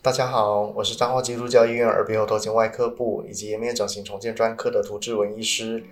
大家好，我是彰化基督教医院耳鼻喉头颈外科部以及颜面整形重建专科的涂志文医师。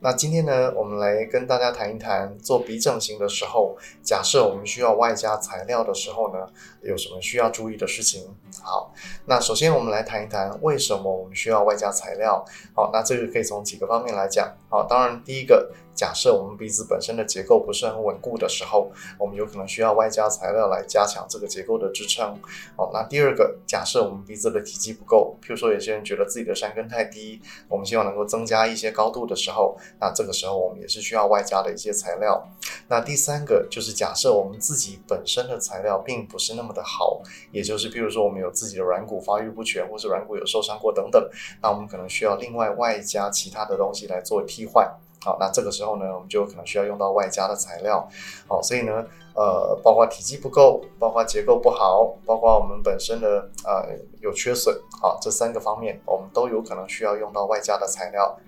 那今天呢，我们来跟大家谈一谈做鼻整形的时候，假设我们需要外加材料的时候呢，有什么需要注意的事情？好，那首先我们来谈一谈为什么我们需要外加材料。好，那这个可以从几个方面来讲。好，当然第一个。假设我们鼻子本身的结构不是很稳固的时候，我们有可能需要外加材料来加强这个结构的支撑。好，那第二个，假设我们鼻子的体积不够，譬如说有些人觉得自己的山根太低，我们希望能够增加一些高度的时候，那这个时候我们也是需要外加的一些材料。那第三个就是假设我们自己本身的材料并不是那么的好，也就是譬如说我们有自己的软骨发育不全，或是软骨有受伤过等等，那我们可能需要另外外加其他的东西来做替换。好，那这个时候呢，我们就可能需要用到外加的材料。好，所以呢，呃，包括体积不够，包括结构不好，包括我们本身的呃有缺损，好，这三个方面，我们都有可能需要用到外加的材料。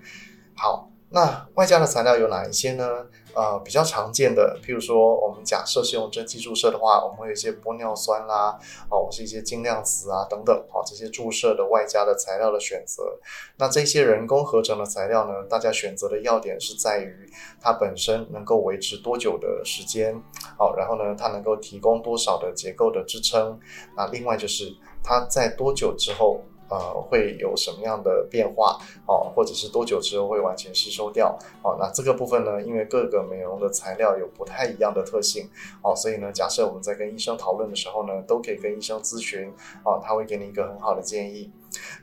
好。那外加的材料有哪一些呢？呃，比较常见的，譬如说，我们假设是用针剂注射的话，我们会有一些玻尿酸啦，哦，或是一些晶亮瓷啊等等，哦，这些注射的外加的材料的选择。那这些人工合成的材料呢，大家选择的要点是在于它本身能够维持多久的时间，好，然后呢，它能够提供多少的结构的支撑。那另外就是它在多久之后。呃，会有什么样的变化哦，或者是多久之后会完全吸收掉哦？那这个部分呢，因为各个美容的材料有不太一样的特性哦，所以呢，假设我们在跟医生讨论的时候呢，都可以跟医生咨询哦，他会给你一个很好的建议。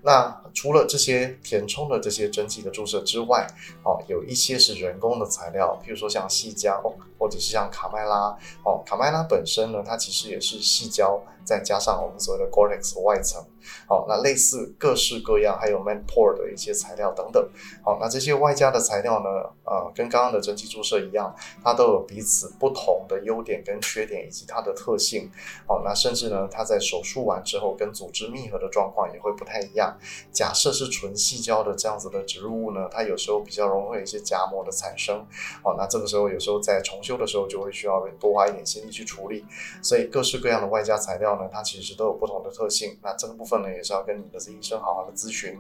那除了这些填充的这些针剂的注射之外，哦，有一些是人工的材料，譬如说像细胶，或者是像卡麦拉，哦，卡麦拉本身呢，它其实也是细胶，再加上我们所谓的 Gore-Tex 外层，好，那类似各式各样，还有 Menpur 的一些材料等等，好，那这些外加的材料呢，呃，跟刚刚的针剂注射一样，它都有彼此不同的优点跟缺点以及它的特性，好，那甚至呢，它在手术完之后跟组织密合的状况也会不太一样。假设是纯细胶的这样子的植入物呢，它有时候比较容易会有一些夹膜的产生，好，那这个时候有时候在重修的时候就会需要多花一点心力去处理，所以各式各样的外加材料呢。它其实都有不同的特性，那这个部分呢，也是要跟你的医生好好的咨询。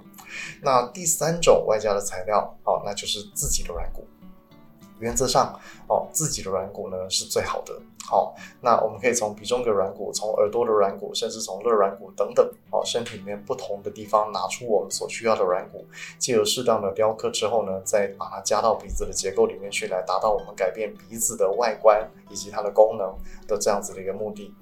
那第三种外加的材料，好，那就是自己的软骨。原则上，哦，自己的软骨呢是最好的。好，那我们可以从鼻中隔软骨、从耳朵的软骨，甚至从肋软骨等等，哦，身体里面不同的地方拿出我们所需要的软骨，借由适当的雕刻之后呢，再把它加到鼻子的结构里面去，来达到我们改变鼻子的外观以及它的功能的这样子的一个目的。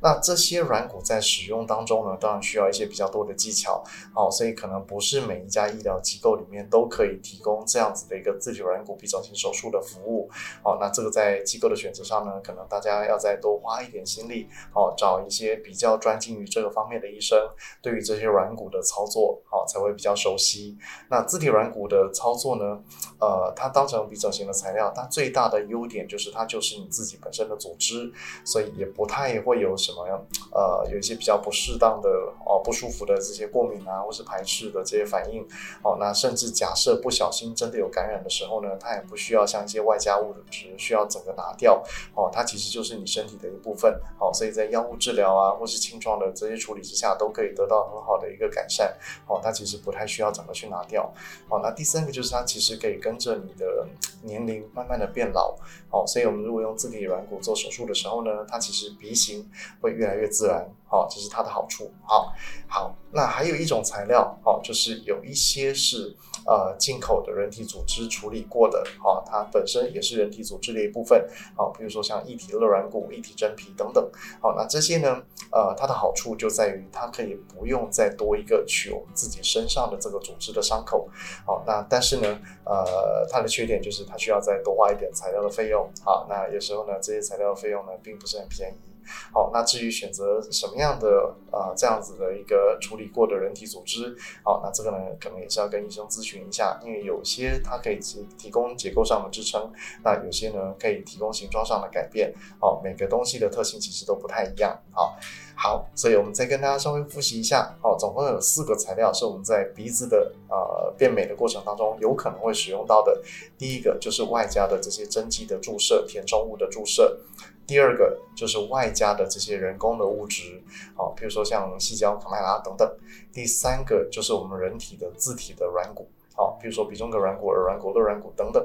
那这些软骨在使用当中呢，当然需要一些比较多的技巧，哦，所以可能不是每一家医疗机构里面都可以提供这样子的一个自体软骨鼻整形手术的服务，哦，那这个在机构的选择上呢，可能大家要再多花一点心力，哦，找一些比较专精于这个方面的医生，对于这些软骨的操作，哦，才会比较熟悉。那自体软骨的操作呢，呃，它当成鼻整形的材料，它最大的优点就是它就是你自己本身的组织，所以也不太会有什么，呃，有一些比较不适当的哦，不舒服的这些过敏啊，或是排斥的这些反应，哦，那甚至假设不小心真的有感染的时候呢，它也不需要像一些外加物质需要整个拿掉，哦，它其实就是你身体的一部分，好，所以在药物治疗啊，或是清创的这些处理之下，都可以得到很好的一个改善，哦，它其实不太需要整个去拿掉，好，那第三个就是它其实可以跟着你的年龄慢慢的变老，哦，所以我们如果用自体软骨做手术的时候呢，它其实鼻型会越来越自然。哦，这是它的好处。好，好，那还有一种材料，哦，就是有一些是呃进口的人体组织处理过的，哦，它本身也是人体组织的一部分，哦，比如说像异体肋软骨、异体真皮等等，哦，那这些呢，呃，它的好处就在于它可以不用再多一个取我们自己身上的这个组织的伤口，好，那但是呢，呃，它的缺点就是它需要再多花一点材料的费用，好，那有时候呢，这些材料的费用呢，并不是很便宜。好，那至于选择什么样的啊、呃、这样子的一个处理过的人体组织，好，那这个呢可能也是要跟医生咨询一下，因为有些它可以提提供结构上的支撑，那有些呢可以提供形状上的改变，好，每个东西的特性其实都不太一样，好，好，所以我们再跟大家稍微复习一下，好，总共有四个材料是我们在鼻子的呃变美的过程当中有可能会使用到的，第一个就是外加的这些针剂的注射、填充物的注射。第二个就是外加的这些人工的物质，好，比如说像细胶、卡麦拉等等。第三个就是我们人体的自体的软骨，好，比如说鼻中隔软骨、耳软骨、肋软骨等等。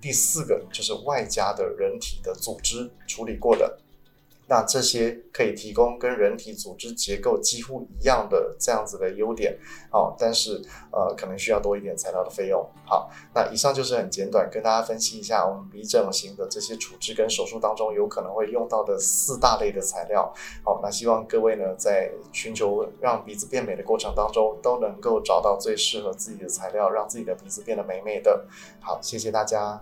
第四个就是外加的人体的组织处理过的。那这些可以提供跟人体组织结构几乎一样的这样子的优点，好，但是呃可能需要多一点材料的费用。好，那以上就是很简短跟大家分析一下我们鼻整形的这些处置跟手术当中有可能会用到的四大类的材料。好，那希望各位呢在寻求让鼻子变美的过程当中都能够找到最适合自己的材料，让自己的鼻子变得美美的。好，谢谢大家。